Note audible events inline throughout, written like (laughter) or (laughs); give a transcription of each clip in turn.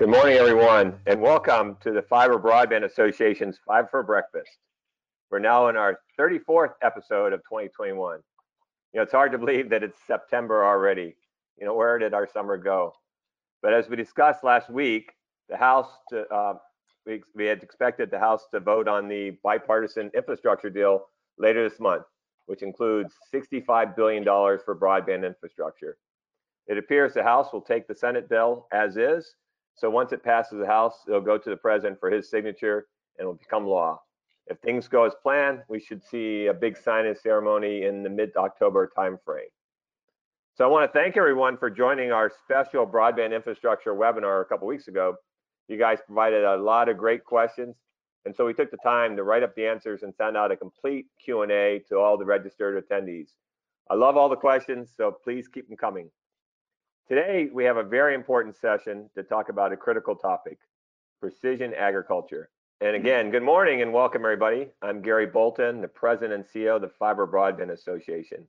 Good morning, everyone, and welcome to the Fiber Broadband Association's Fiber for Breakfast. We're now in our 34th episode of 2021. You know, it's hard to believe that it's September already. You know, where did our summer go? But as we discussed last week, the House, to, uh, we, we had expected the House to vote on the bipartisan infrastructure deal later this month, which includes $65 billion for broadband infrastructure. It appears the House will take the Senate bill as is so once it passes the House, it'll go to the president for his signature and it'll become law. If things go as planned, we should see a big signing ceremony in the mid-October timeframe. So I want to thank everyone for joining our special broadband infrastructure webinar a couple weeks ago. You guys provided a lot of great questions, and so we took the time to write up the answers and send out a complete Q&A to all the registered attendees. I love all the questions, so please keep them coming. Today, we have a very important session to talk about a critical topic, precision agriculture. And again, good morning and welcome everybody. I'm Gary Bolton, the president and CEO of the Fiber Broadband Association.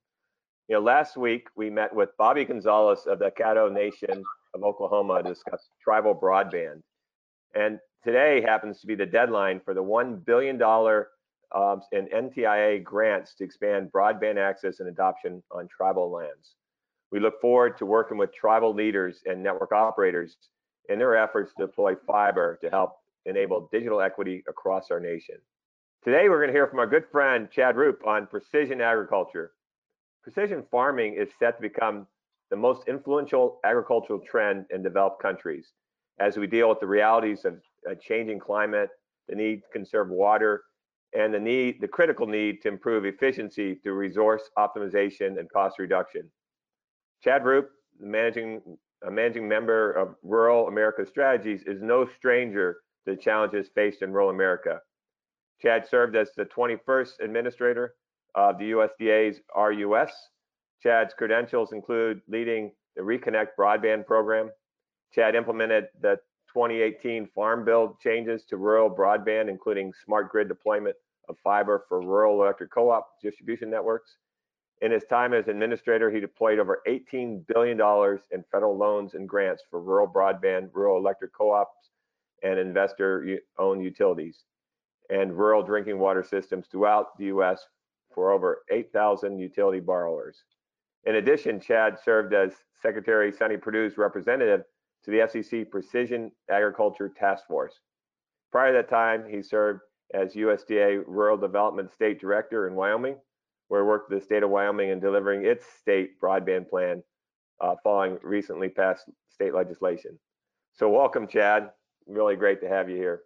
You know, last week we met with Bobby Gonzalez of the Caddo Nation of Oklahoma to discuss tribal broadband. And today happens to be the deadline for the $1 billion um, in NTIA grants to expand broadband access and adoption on tribal lands. We look forward to working with tribal leaders and network operators in their efforts to deploy fiber to help enable digital equity across our nation. Today, we're going to hear from our good friend Chad Rupe on precision agriculture. Precision farming is set to become the most influential agricultural trend in developed countries as we deal with the realities of a changing climate, the need to conserve water, and the need, the critical need to improve efficiency through resource optimization and cost reduction. Chad Rupe, managing a managing member of Rural America Strategies, is no stranger to the challenges faced in rural America. Chad served as the 21st administrator of the USDA's RUS. Chad's credentials include leading the Reconnect broadband program. Chad implemented the 2018 Farm Bill changes to rural broadband, including smart grid deployment of fiber for rural electric co-op distribution networks. In his time as administrator, he deployed over $18 billion in federal loans and grants for rural broadband, rural electric co-ops, and investor-owned utilities, and rural drinking water systems throughout the U.S. for over 8,000 utility borrowers. In addition, Chad served as Secretary Sonny Perdue's representative to the FCC Precision Agriculture Task Force. Prior to that time, he served as USDA Rural Development State Director in Wyoming where I worked with the state of Wyoming in delivering its state broadband plan uh, following recently passed state legislation. So welcome, Chad. Really great to have you here.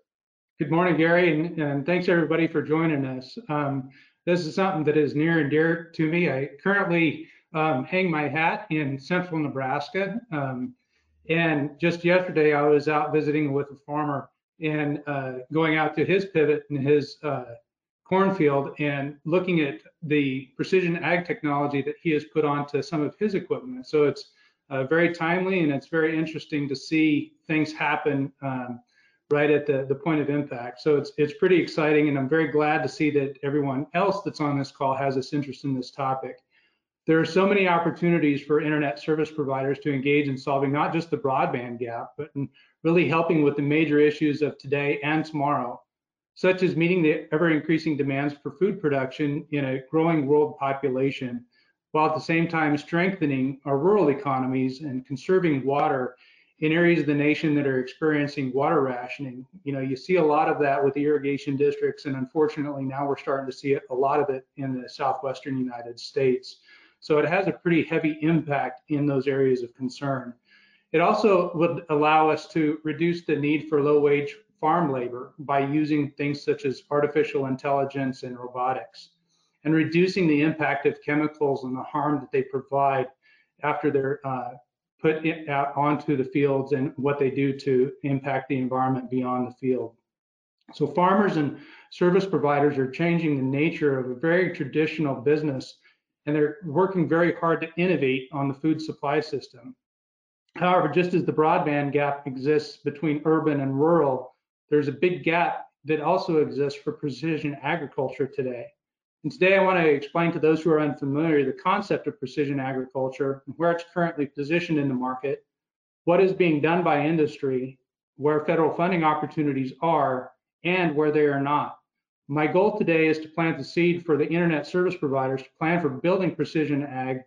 Good morning, Gary, and, and thanks everybody for joining us. Um, this is something that is near and dear to me. I currently um, hang my hat in central Nebraska. Um, and just yesterday, I was out visiting with a farmer and uh, going out to his pivot and his uh, cornfield and looking at the precision ag technology that he has put onto some of his equipment. So it's uh, very timely and it's very interesting to see things happen um, right at the, the point of impact. So it's it's pretty exciting and I'm very glad to see that everyone else that's on this call has this interest in this topic. There are so many opportunities for internet service providers to engage in solving not just the broadband gap, but in really helping with the major issues of today and tomorrow such as meeting the ever increasing demands for food production in a growing world population, while at the same time strengthening our rural economies and conserving water in areas of the nation that are experiencing water rationing. You know, you see a lot of that with the irrigation districts, and unfortunately now we're starting to see it, a lot of it in the southwestern United States. So it has a pretty heavy impact in those areas of concern. It also would allow us to reduce the need for low wage farm labor by using things such as artificial intelligence and robotics and reducing the impact of chemicals and the harm that they provide after they're uh, put out onto the fields and what they do to impact the environment beyond the field. So farmers and service providers are changing the nature of a very traditional business and they're working very hard to innovate on the food supply system. However, just as the broadband gap exists between urban and rural, there's a big gap that also exists for precision agriculture today. And today I want to explain to those who are unfamiliar the concept of precision agriculture, where it's currently positioned in the market, what is being done by industry, where federal funding opportunities are, and where they are not. My goal today is to plant the seed for the internet service providers to plan for building precision ag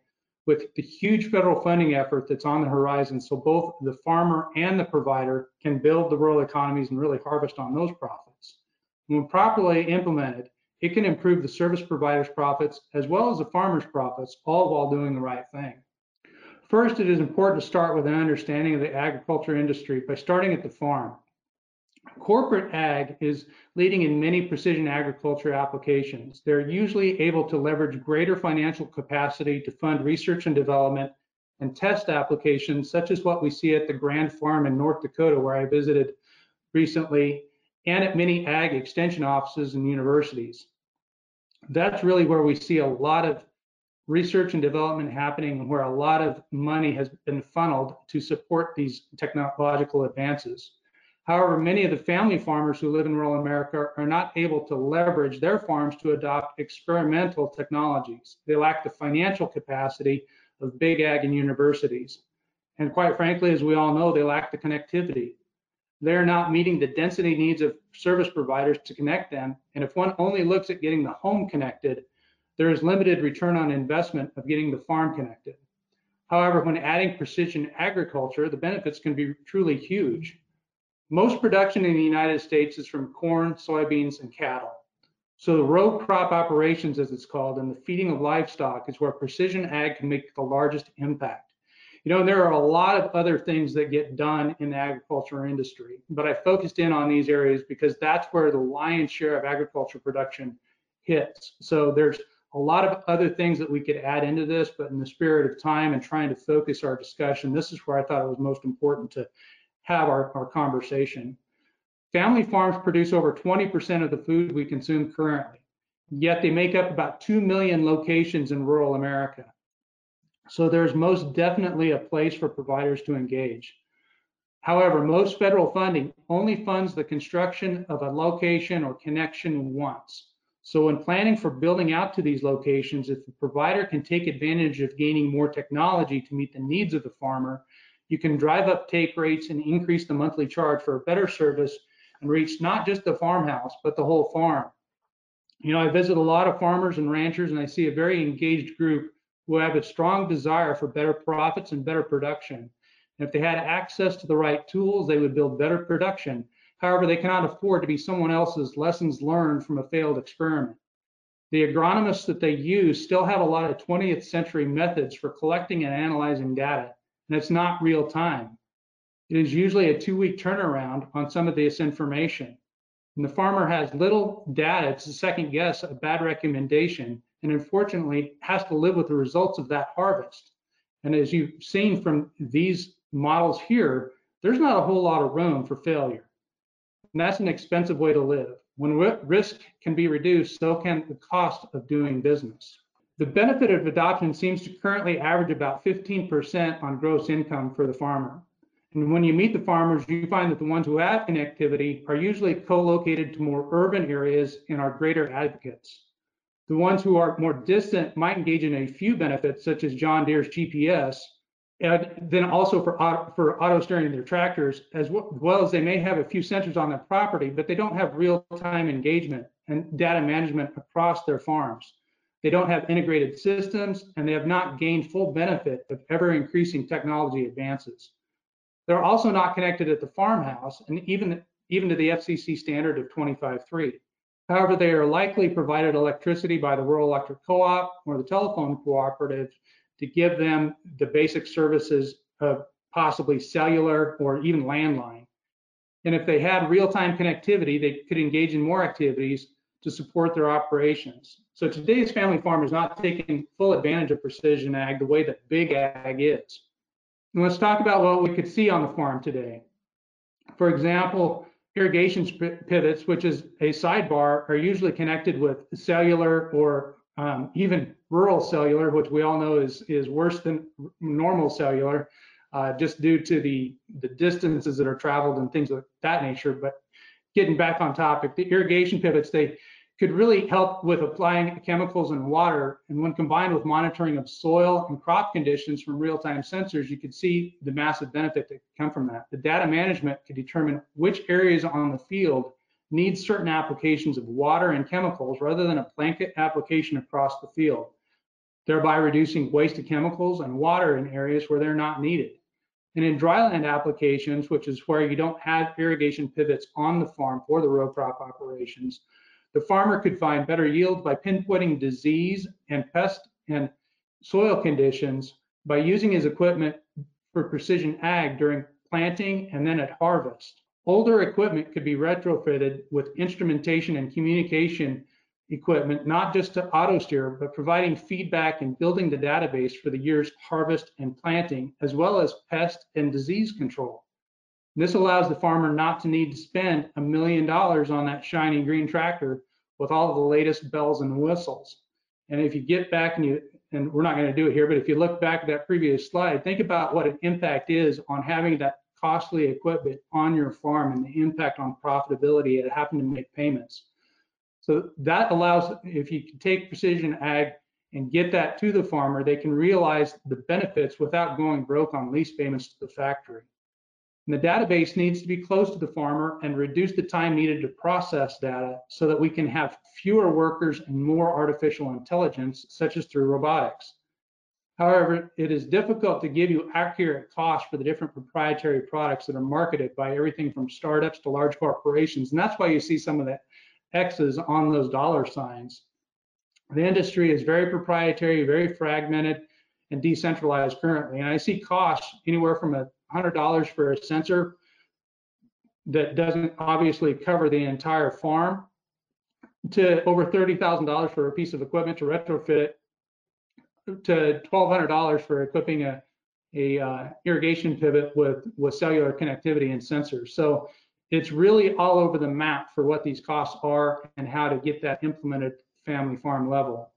with the huge federal funding effort that's on the horizon so both the farmer and the provider can build the rural economies and really harvest on those profits. When properly implemented, it can improve the service provider's profits as well as the farmer's profits, all while doing the right thing. First, it is important to start with an understanding of the agriculture industry by starting at the farm. Corporate ag is leading in many precision agriculture applications. They're usually able to leverage greater financial capacity to fund research and development and test applications such as what we see at the Grand Farm in North Dakota, where I visited recently, and at many ag extension offices and universities. That's really where we see a lot of research and development happening where a lot of money has been funneled to support these technological advances. However, many of the family farmers who live in rural America are not able to leverage their farms to adopt experimental technologies. They lack the financial capacity of big ag and universities. And quite frankly, as we all know, they lack the connectivity they're not meeting the density needs of service providers to connect them. And if one only looks at getting the home connected, there is limited return on investment of getting the farm connected. However, when adding precision agriculture, the benefits can be truly huge. Most production in the United States is from corn, soybeans, and cattle. So the row crop operations, as it's called, and the feeding of livestock is where precision ag can make the largest impact. You know, there are a lot of other things that get done in the agriculture industry, but I focused in on these areas because that's where the lion's share of agriculture production hits. So there's a lot of other things that we could add into this, but in the spirit of time and trying to focus our discussion, this is where I thought it was most important to have our, our conversation. Family farms produce over 20% of the food we consume currently, yet they make up about 2 million locations in rural America. So there's most definitely a place for providers to engage. However, most federal funding only funds the construction of a location or connection once. So when planning for building out to these locations, if the provider can take advantage of gaining more technology to meet the needs of the farmer, you can drive up take rates and increase the monthly charge for a better service and reach not just the farmhouse, but the whole farm. You know, I visit a lot of farmers and ranchers and I see a very engaged group who have a strong desire for better profits and better production. And if they had access to the right tools, they would build better production. However, they cannot afford to be someone else's lessons learned from a failed experiment. The agronomists that they use still have a lot of 20th century methods for collecting and analyzing data, and it's not real time. It is usually a two week turnaround on some of this information. And the farmer has little data to second guess a bad recommendation and unfortunately has to live with the results of that harvest. And as you've seen from these models here, there's not a whole lot of room for failure. And that's an expensive way to live. When risk can be reduced, so can the cost of doing business. The benefit of adoption seems to currently average about 15% on gross income for the farmer. And when you meet the farmers, you find that the ones who have connectivity are usually co-located to more urban areas and are greater advocates. The ones who are more distant might engage in a few benefits, such as John Deere's GPS, and then also for auto, for auto steering their tractors, as well as they may have a few sensors on their property, but they don't have real-time engagement and data management across their farms. They don't have integrated systems, and they have not gained full benefit of ever-increasing technology advances. They're also not connected at the farmhouse, and even even to the FCC standard of 25.3. However, they are likely provided electricity by the rural electric co-op or the telephone cooperative to give them the basic services of possibly cellular or even landline. And if they had real-time connectivity, they could engage in more activities to support their operations. So today's family farm is not taking full advantage of precision ag the way that big ag is. And let's talk about what we could see on the farm today. For example, irrigation pivots, which is a sidebar, are usually connected with cellular or um, even rural cellular, which we all know is, is worse than normal cellular, uh, just due to the, the distances that are traveled and things of that nature. But getting back on topic, the irrigation pivots, they could really help with applying chemicals and water. And when combined with monitoring of soil and crop conditions from real-time sensors, you could see the massive benefit that come from that. The data management could determine which areas on the field need certain applications of water and chemicals rather than a blanket application across the field, thereby reducing waste of chemicals and water in areas where they're not needed. And in dryland applications, which is where you don't have irrigation pivots on the farm for the row crop operations, the farmer could find better yield by pinpointing disease and pest and soil conditions by using his equipment for precision ag during planting and then at harvest. Older equipment could be retrofitted with instrumentation and communication equipment, not just to auto steer, but providing feedback and building the database for the year's harvest and planting, as well as pest and disease control. This allows the farmer not to need to spend a million dollars on that shiny green tractor with all of the latest bells and whistles. And if you get back and you, and we're not going to do it here, but if you look back at that previous slide, think about what an impact is on having that costly equipment on your farm and the impact on profitability at having to make payments. So that allows, if you can take precision ag and get that to the farmer, they can realize the benefits without going broke on lease payments to the factory. And the database needs to be close to the farmer and reduce the time needed to process data so that we can have fewer workers and more artificial intelligence, such as through robotics. However, it is difficult to give you accurate costs for the different proprietary products that are marketed by everything from startups to large corporations. And that's why you see some of the X's on those dollar signs. The industry is very proprietary, very fragmented, and decentralized currently. And I see costs anywhere from a $100 for a sensor that doesn't obviously cover the entire farm to over $30,000 for a piece of equipment to retrofit it to $1,200 for equipping a, a uh, irrigation pivot with, with cellular connectivity and sensors. So it's really all over the map for what these costs are and how to get that implemented family farm level.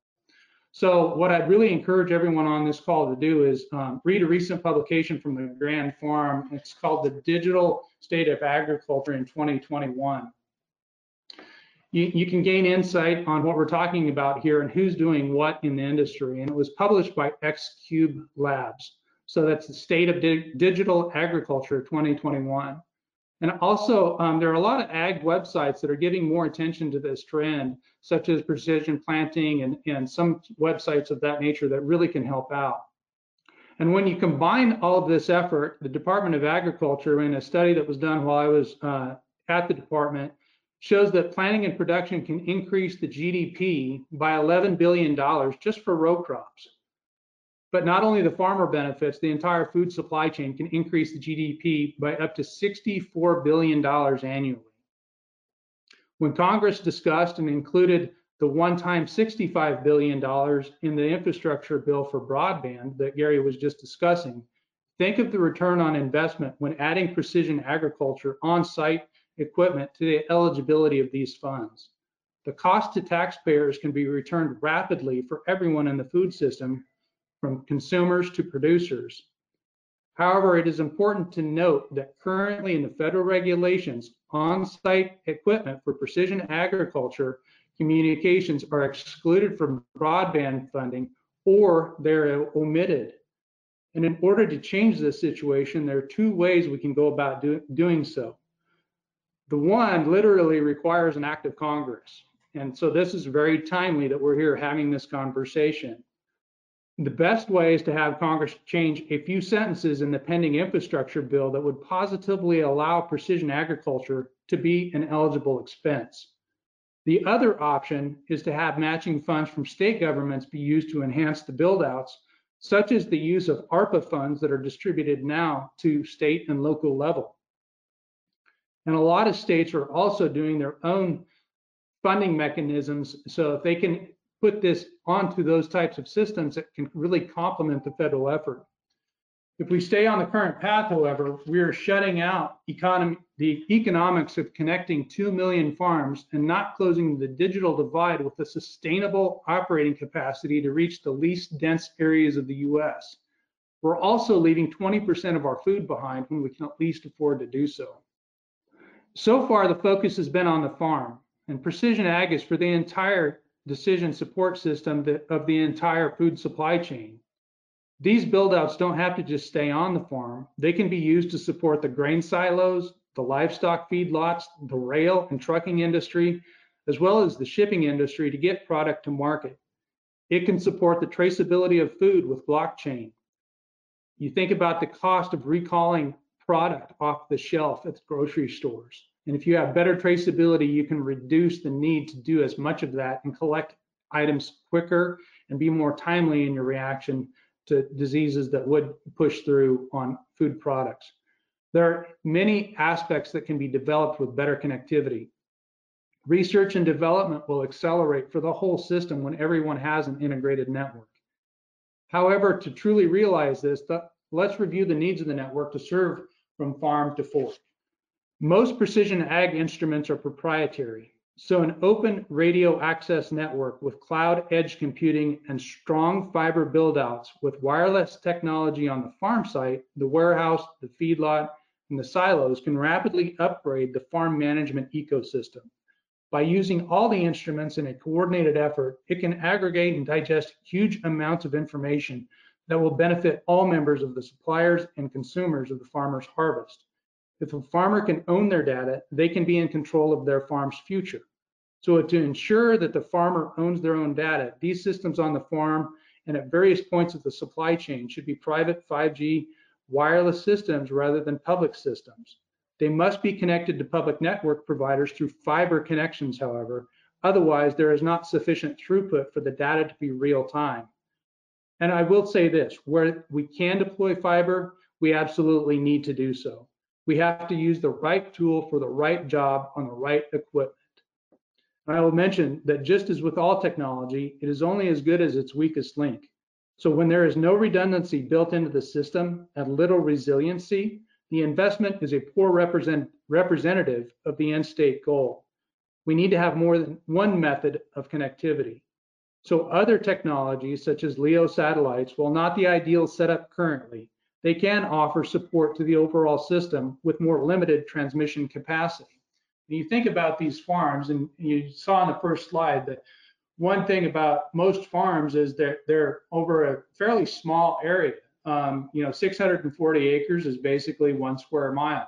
So what I'd really encourage everyone on this call to do is um, read a recent publication from the Grand Farm. It's called The Digital State of Agriculture in 2021. You, you, can gain insight on what we're talking about here and who's doing what in the industry. And it was published by X-Cube Labs. So that's the State of Di Digital Agriculture 2021. And also, um, there are a lot of ag websites that are giving more attention to this trend, such as precision planting and, and some websites of that nature that really can help out. And when you combine all of this effort, the Department of Agriculture, in a study that was done while I was uh, at the department, shows that planting and production can increase the GDP by $11 billion just for row crops. But not only the farmer benefits, the entire food supply chain can increase the GDP by up to $64 billion annually. When Congress discussed and included the one-time $65 billion in the infrastructure bill for broadband that Gary was just discussing, think of the return on investment when adding precision agriculture on-site equipment to the eligibility of these funds. The cost to taxpayers can be returned rapidly for everyone in the food system from consumers to producers. However, it is important to note that currently in the federal regulations, on-site equipment for precision agriculture communications are excluded from broadband funding or they're omitted. And in order to change this situation, there are two ways we can go about do, doing so. The one literally requires an act of Congress. And so this is very timely that we're here having this conversation. The best way is to have Congress change a few sentences in the pending infrastructure bill that would positively allow precision agriculture to be an eligible expense. The other option is to have matching funds from state governments be used to enhance the buildouts, such as the use of ARPA funds that are distributed now to state and local level. And a lot of states are also doing their own funding mechanisms. So if they can put this onto those types of systems that can really complement the federal effort. If we stay on the current path, however, we are shutting out economy, the economics of connecting 2 million farms and not closing the digital divide with a sustainable operating capacity to reach the least dense areas of the US. We're also leaving 20% of our food behind when we can at least afford to do so. So far, the focus has been on the farm, and precision ag is for the entire decision support system of the entire food supply chain. These buildouts don't have to just stay on the farm. They can be used to support the grain silos, the livestock feedlots, the rail and trucking industry, as well as the shipping industry to get product to market. It can support the traceability of food with blockchain. You think about the cost of recalling product off the shelf at the grocery stores. And if you have better traceability, you can reduce the need to do as much of that and collect items quicker and be more timely in your reaction to diseases that would push through on food products. There are many aspects that can be developed with better connectivity. Research and development will accelerate for the whole system when everyone has an integrated network. However, to truly realize this, let's review the needs of the network to serve from farm to fork. Most precision ag instruments are proprietary. So an open radio access network with cloud edge computing and strong fiber buildouts with wireless technology on the farm site, the warehouse, the feedlot, and the silos can rapidly upgrade the farm management ecosystem. By using all the instruments in a coordinated effort, it can aggregate and digest huge amounts of information that will benefit all members of the suppliers and consumers of the farmer's harvest. If a farmer can own their data, they can be in control of their farm's future. So to ensure that the farmer owns their own data, these systems on the farm and at various points of the supply chain should be private 5G wireless systems rather than public systems. They must be connected to public network providers through fiber connections, however. Otherwise, there is not sufficient throughput for the data to be real time. And I will say this, where we can deploy fiber, we absolutely need to do so. We have to use the right tool for the right job on the right equipment. I will mention that just as with all technology, it is only as good as its weakest link. So when there is no redundancy built into the system and little resiliency, the investment is a poor represent, representative of the end state goal. We need to have more than one method of connectivity. So other technologies such as LEO satellites, while not the ideal setup currently, they can offer support to the overall system with more limited transmission capacity you think about these farms, and you saw in the first slide that one thing about most farms is that they're over a fairly small area. Um, you know, 640 acres is basically one square mile.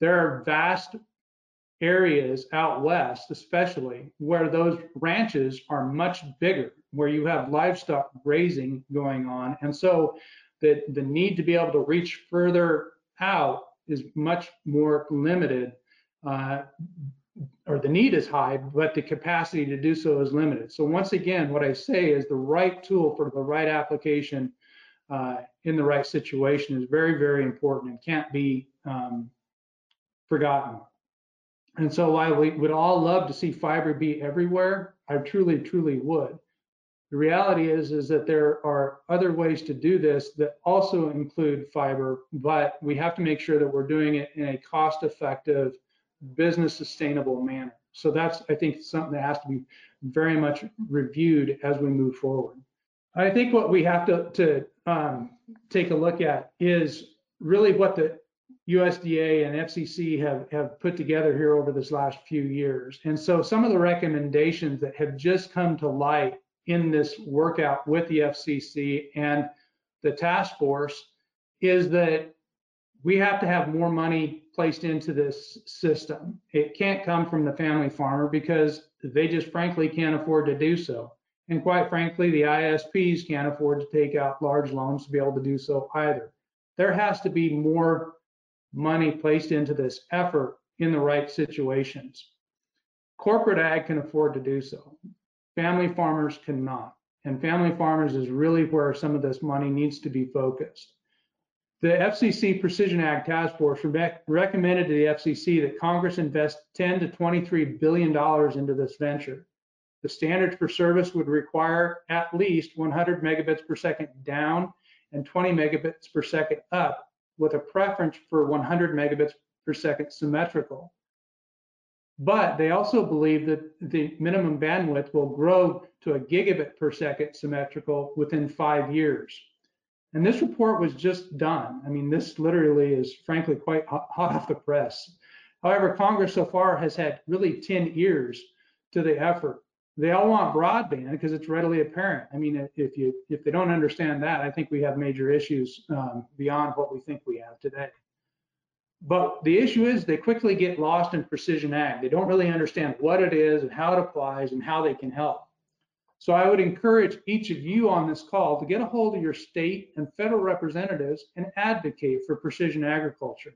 There are vast areas out west, especially where those ranches are much bigger, where you have livestock grazing going on. And so the, the need to be able to reach further out is much more limited uh, or the need is high, but the capacity to do so is limited. So once again, what I say is the right tool for the right application uh, in the right situation is very, very important and can't be um, forgotten. And so while we would all love to see fiber be everywhere, I truly, truly would. The reality is, is that there are other ways to do this that also include fiber, but we have to make sure that we're doing it in a cost effective business sustainable manner. So that's, I think, something that has to be very much reviewed as we move forward. I think what we have to, to um, take a look at is really what the USDA and FCC have, have put together here over this last few years. And so some of the recommendations that have just come to light in this workout with the FCC and the task force is that we have to have more money placed into this system. It can't come from the family farmer because they just frankly can't afford to do so. And quite frankly, the ISPs can't afford to take out large loans to be able to do so either. There has to be more money placed into this effort in the right situations. Corporate ag can afford to do so. Family farmers cannot. And family farmers is really where some of this money needs to be focused. The FCC Precision Ag Task Force recommended to the FCC that Congress invest 10 to 23 billion dollars into this venture. The standards for service would require at least 100 megabits per second down and 20 megabits per second up with a preference for 100 megabits per second symmetrical. But they also believe that the minimum bandwidth will grow to a gigabit per second symmetrical within five years. And this report was just done. I mean, this literally is frankly quite hot off the press. However, Congress so far has had really 10 ears to the effort. They all want broadband because it's readily apparent. I mean, if you if they don't understand that, I think we have major issues um, beyond what we think we have today. But the issue is they quickly get lost in precision ag. They don't really understand what it is and how it applies and how they can help. So I would encourage each of you on this call to get a hold of your state and federal representatives and advocate for precision agriculture.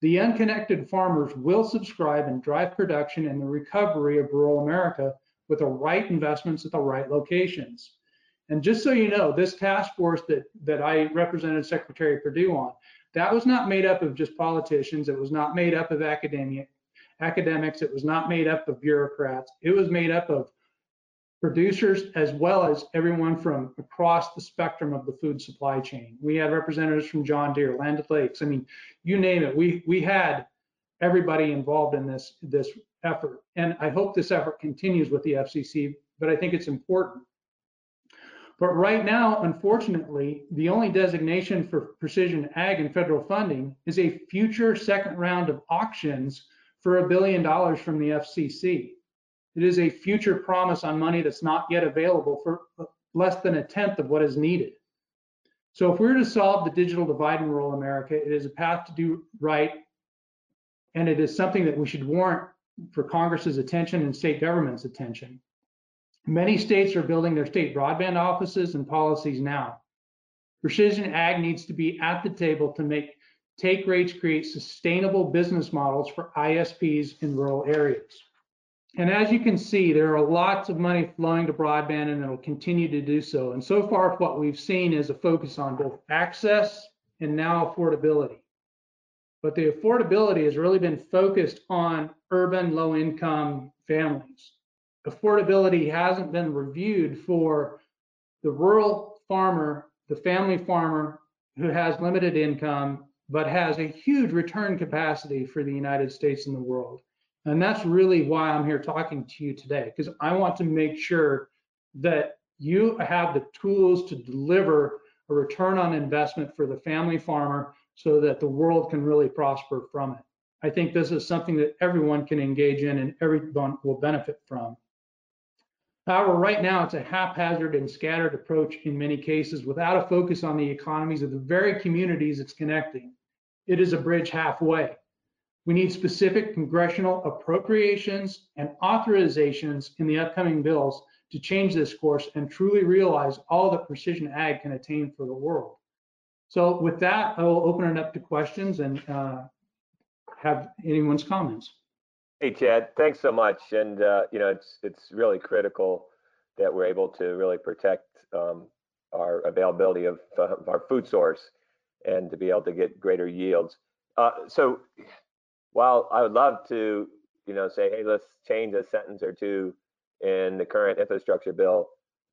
The unconnected farmers will subscribe and drive production and the recovery of rural America with the right investments at the right locations. And just so you know, this task force that, that I represented Secretary Perdue on, that was not made up of just politicians. It was not made up of academia, academics. It was not made up of bureaucrats. It was made up of producers as well as everyone from across the spectrum of the food supply chain. We had representatives from John Deere, Land O'Lakes. I mean, you name it. We we had everybody involved in this this effort, and I hope this effort continues with the FCC. But I think it's important but right now, unfortunately, the only designation for precision ag and federal funding is a future second round of auctions for a billion dollars from the FCC. It is a future promise on money that's not yet available for less than a tenth of what is needed. So if we're to solve the digital divide in rural America, it is a path to do right, and it is something that we should warrant for Congress's attention and state government's attention. Many states are building their state broadband offices and policies now. Precision ag needs to be at the table to make take rates create sustainable business models for ISPs in rural areas. And as you can see, there are lots of money flowing to broadband and it'll continue to do so. And so far, what we've seen is a focus on both access and now affordability. But the affordability has really been focused on urban low income families affordability hasn't been reviewed for the rural farmer, the family farmer who has limited income, but has a huge return capacity for the United States and the world. And that's really why I'm here talking to you today, because I want to make sure that you have the tools to deliver a return on investment for the family farmer so that the world can really prosper from it. I think this is something that everyone can engage in and everyone will benefit from. However, right now it's a haphazard and scattered approach in many cases without a focus on the economies of the very communities it's connecting. It is a bridge halfway. We need specific congressional appropriations and authorizations in the upcoming bills to change this course and truly realize all that precision ag can attain for the world. So with that, I will open it up to questions and uh, have anyone's comments. Hey, Chad, thanks so much. And, uh, you know, it's, it's really critical that we're able to really protect um, our availability of, uh, our food source and to be able to get greater yields. Uh, so while I would love to, you know, say, hey, let's change a sentence or two in the current infrastructure bill,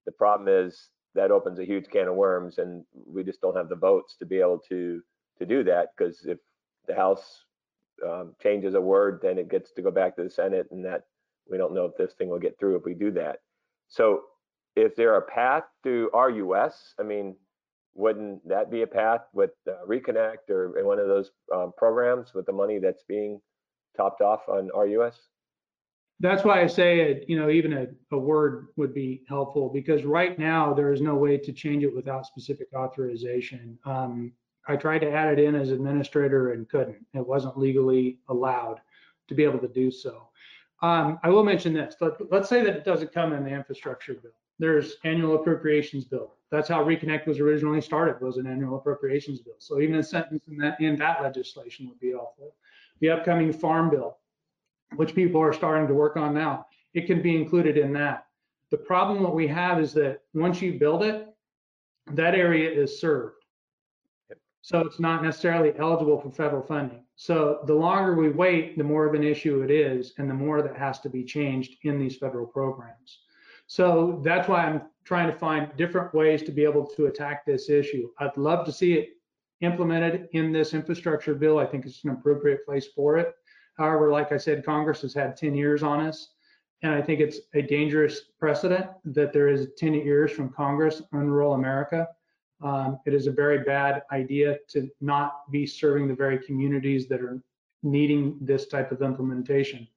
the problem is that opens a huge can of worms and we just don't have the votes to be able to to do that because if the House um, changes a word, then it gets to go back to the Senate, and that we don't know if this thing will get through if we do that. So, is there a path to RUS? I mean, wouldn't that be a path with uh, Reconnect or one of those um, programs with the money that's being topped off on RUS? That's why I say, it, you know, even a, a word would be helpful because right now there is no way to change it without specific authorization. Um, I tried to add it in as administrator and couldn't. It wasn't legally allowed to be able to do so. Um, I will mention this. Let, let's say that it doesn't come in the infrastructure bill. There's annual appropriations bill. That's how Reconnect was originally started, was an annual appropriations bill. So even a sentence in that in that legislation would be helpful. The upcoming farm bill, which people are starting to work on now, it can be included in that. The problem that we have is that once you build it, that area is served. So it's not necessarily eligible for federal funding. So the longer we wait, the more of an issue it is, and the more that has to be changed in these federal programs. So that's why I'm trying to find different ways to be able to attack this issue. I'd love to see it implemented in this infrastructure bill. I think it's an appropriate place for it. However, like I said, Congress has had 10 years on us. And I think it's a dangerous precedent that there is 10 years from Congress on rural America. Um, it is a very bad idea to not be serving the very communities that are needing this type of implementation.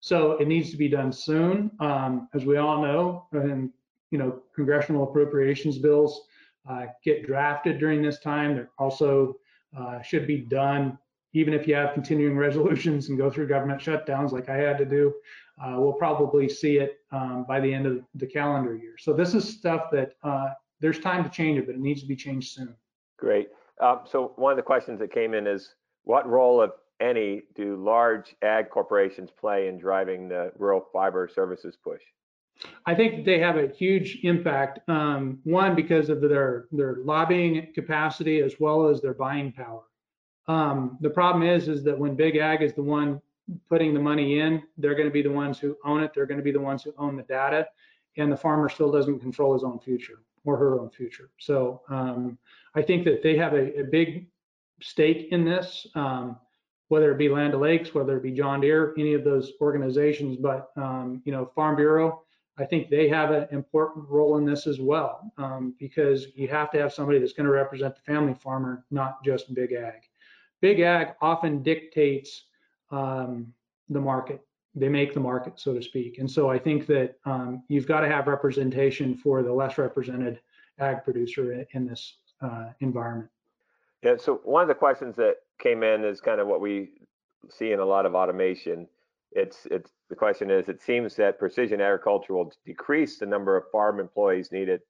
So it needs to be done soon. Um, as we all know, and you know, congressional appropriations bills uh, get drafted during this time. They're also uh, should be done even if you have continuing (laughs) resolutions and go through government shutdowns like I had to do. Uh, we'll probably see it um, by the end of the calendar year. So this is stuff that uh, there's time to change it, but it needs to be changed soon. Great. Uh, so one of the questions that came in is what role, if any, do large ag corporations play in driving the rural fiber services push? I think they have a huge impact. Um, one, because of their their lobbying capacity as well as their buying power. Um, the problem is, is that when big ag is the one putting the money in, they're going to be the ones who own it. They're going to be the ones who own the data, and the farmer still doesn't control his own future or her own future. So um, I think that they have a, a big stake in this. Um, whether it be Land O'Lakes, whether it be John Deere, any of those organizations. But um, you know, Farm Bureau, I think they have an important role in this as well, um, because you have to have somebody that's going to represent the family farmer, not just big ag. Big ag often dictates um, the market. They make the market, so to speak. And so I think that um, you've got to have representation for the less represented ag producer in, this uh, environment. Yeah. So one of the questions that came in is kind of what we see in a lot of automation. It's it's the question is it seems that precision agriculture will decrease the number of farm employees needed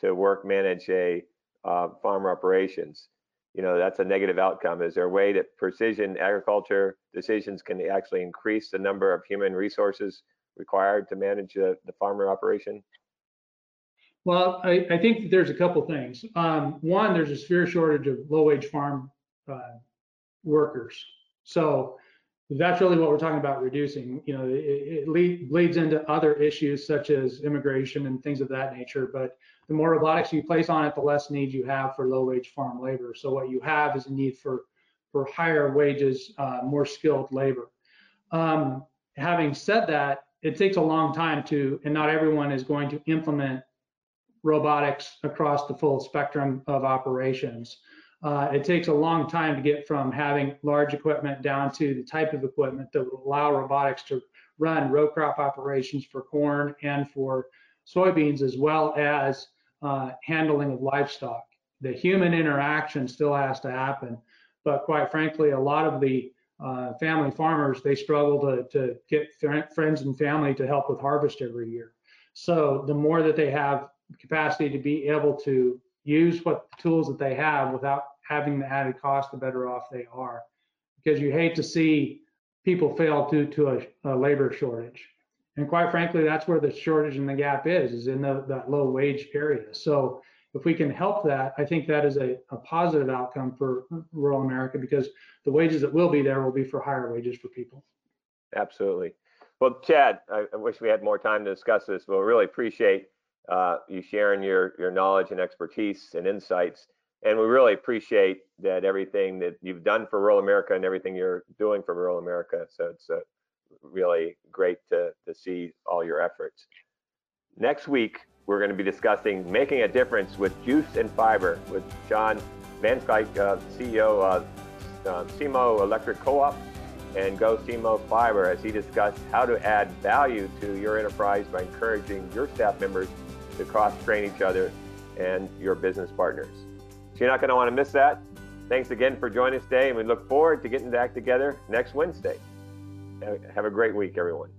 to work manage a uh, farm operations. You know that's a negative outcome. Is there a way that precision agriculture decisions can actually increase the number of human resources required to manage the, the farmer operation? Well, I, I think there's a couple things. Um, one, there's a severe shortage of low-wage farm uh, workers. So that's really what we're talking about reducing. You know, it, it bleeds into other issues such as immigration and things of that nature. But the more robotics you place on it, the less need you have for low-wage farm labor. So what you have is a need for for higher wages, uh, more skilled labor. Um, having said that, it takes a long time to, and not everyone is going to implement robotics across the full spectrum of operations. Uh, it takes a long time to get from having large equipment down to the type of equipment that will allow robotics to run row crop operations for corn and for soybeans, as well as uh, handling of livestock. The human interaction still has to happen, but quite frankly, a lot of the uh, family farmers they struggle to, to get friends and family to help with harvest every year. So the more that they have capacity to be able to use what tools that they have without having the added cost, the better off they are. Because you hate to see people fail due to a, a labor shortage. And quite frankly, that's where the shortage and the gap is, is in the, that low wage area. So if we can help that, I think that is a, a positive outcome for rural America because the wages that will be there will be for higher wages for people. Absolutely. Well, Chad, I, I wish we had more time to discuss this, but we really appreciate uh, you sharing your, your knowledge and expertise and insights and we really appreciate that everything that you've done for rural America and everything you're doing for rural America. So it's uh, really great to, to see all your efforts. Next week, we're going to be discussing making a difference with juice and fiber with John Vanskyke, uh, CEO of uh, SEMO Electric Co-op and Go SEMO Fiber as he discussed how to add value to your enterprise by encouraging your staff members to cross-train each other and your business partners. So you're not going to want to miss that. Thanks again for joining us today, and we look forward to getting back together next Wednesday. Have a great week, everyone.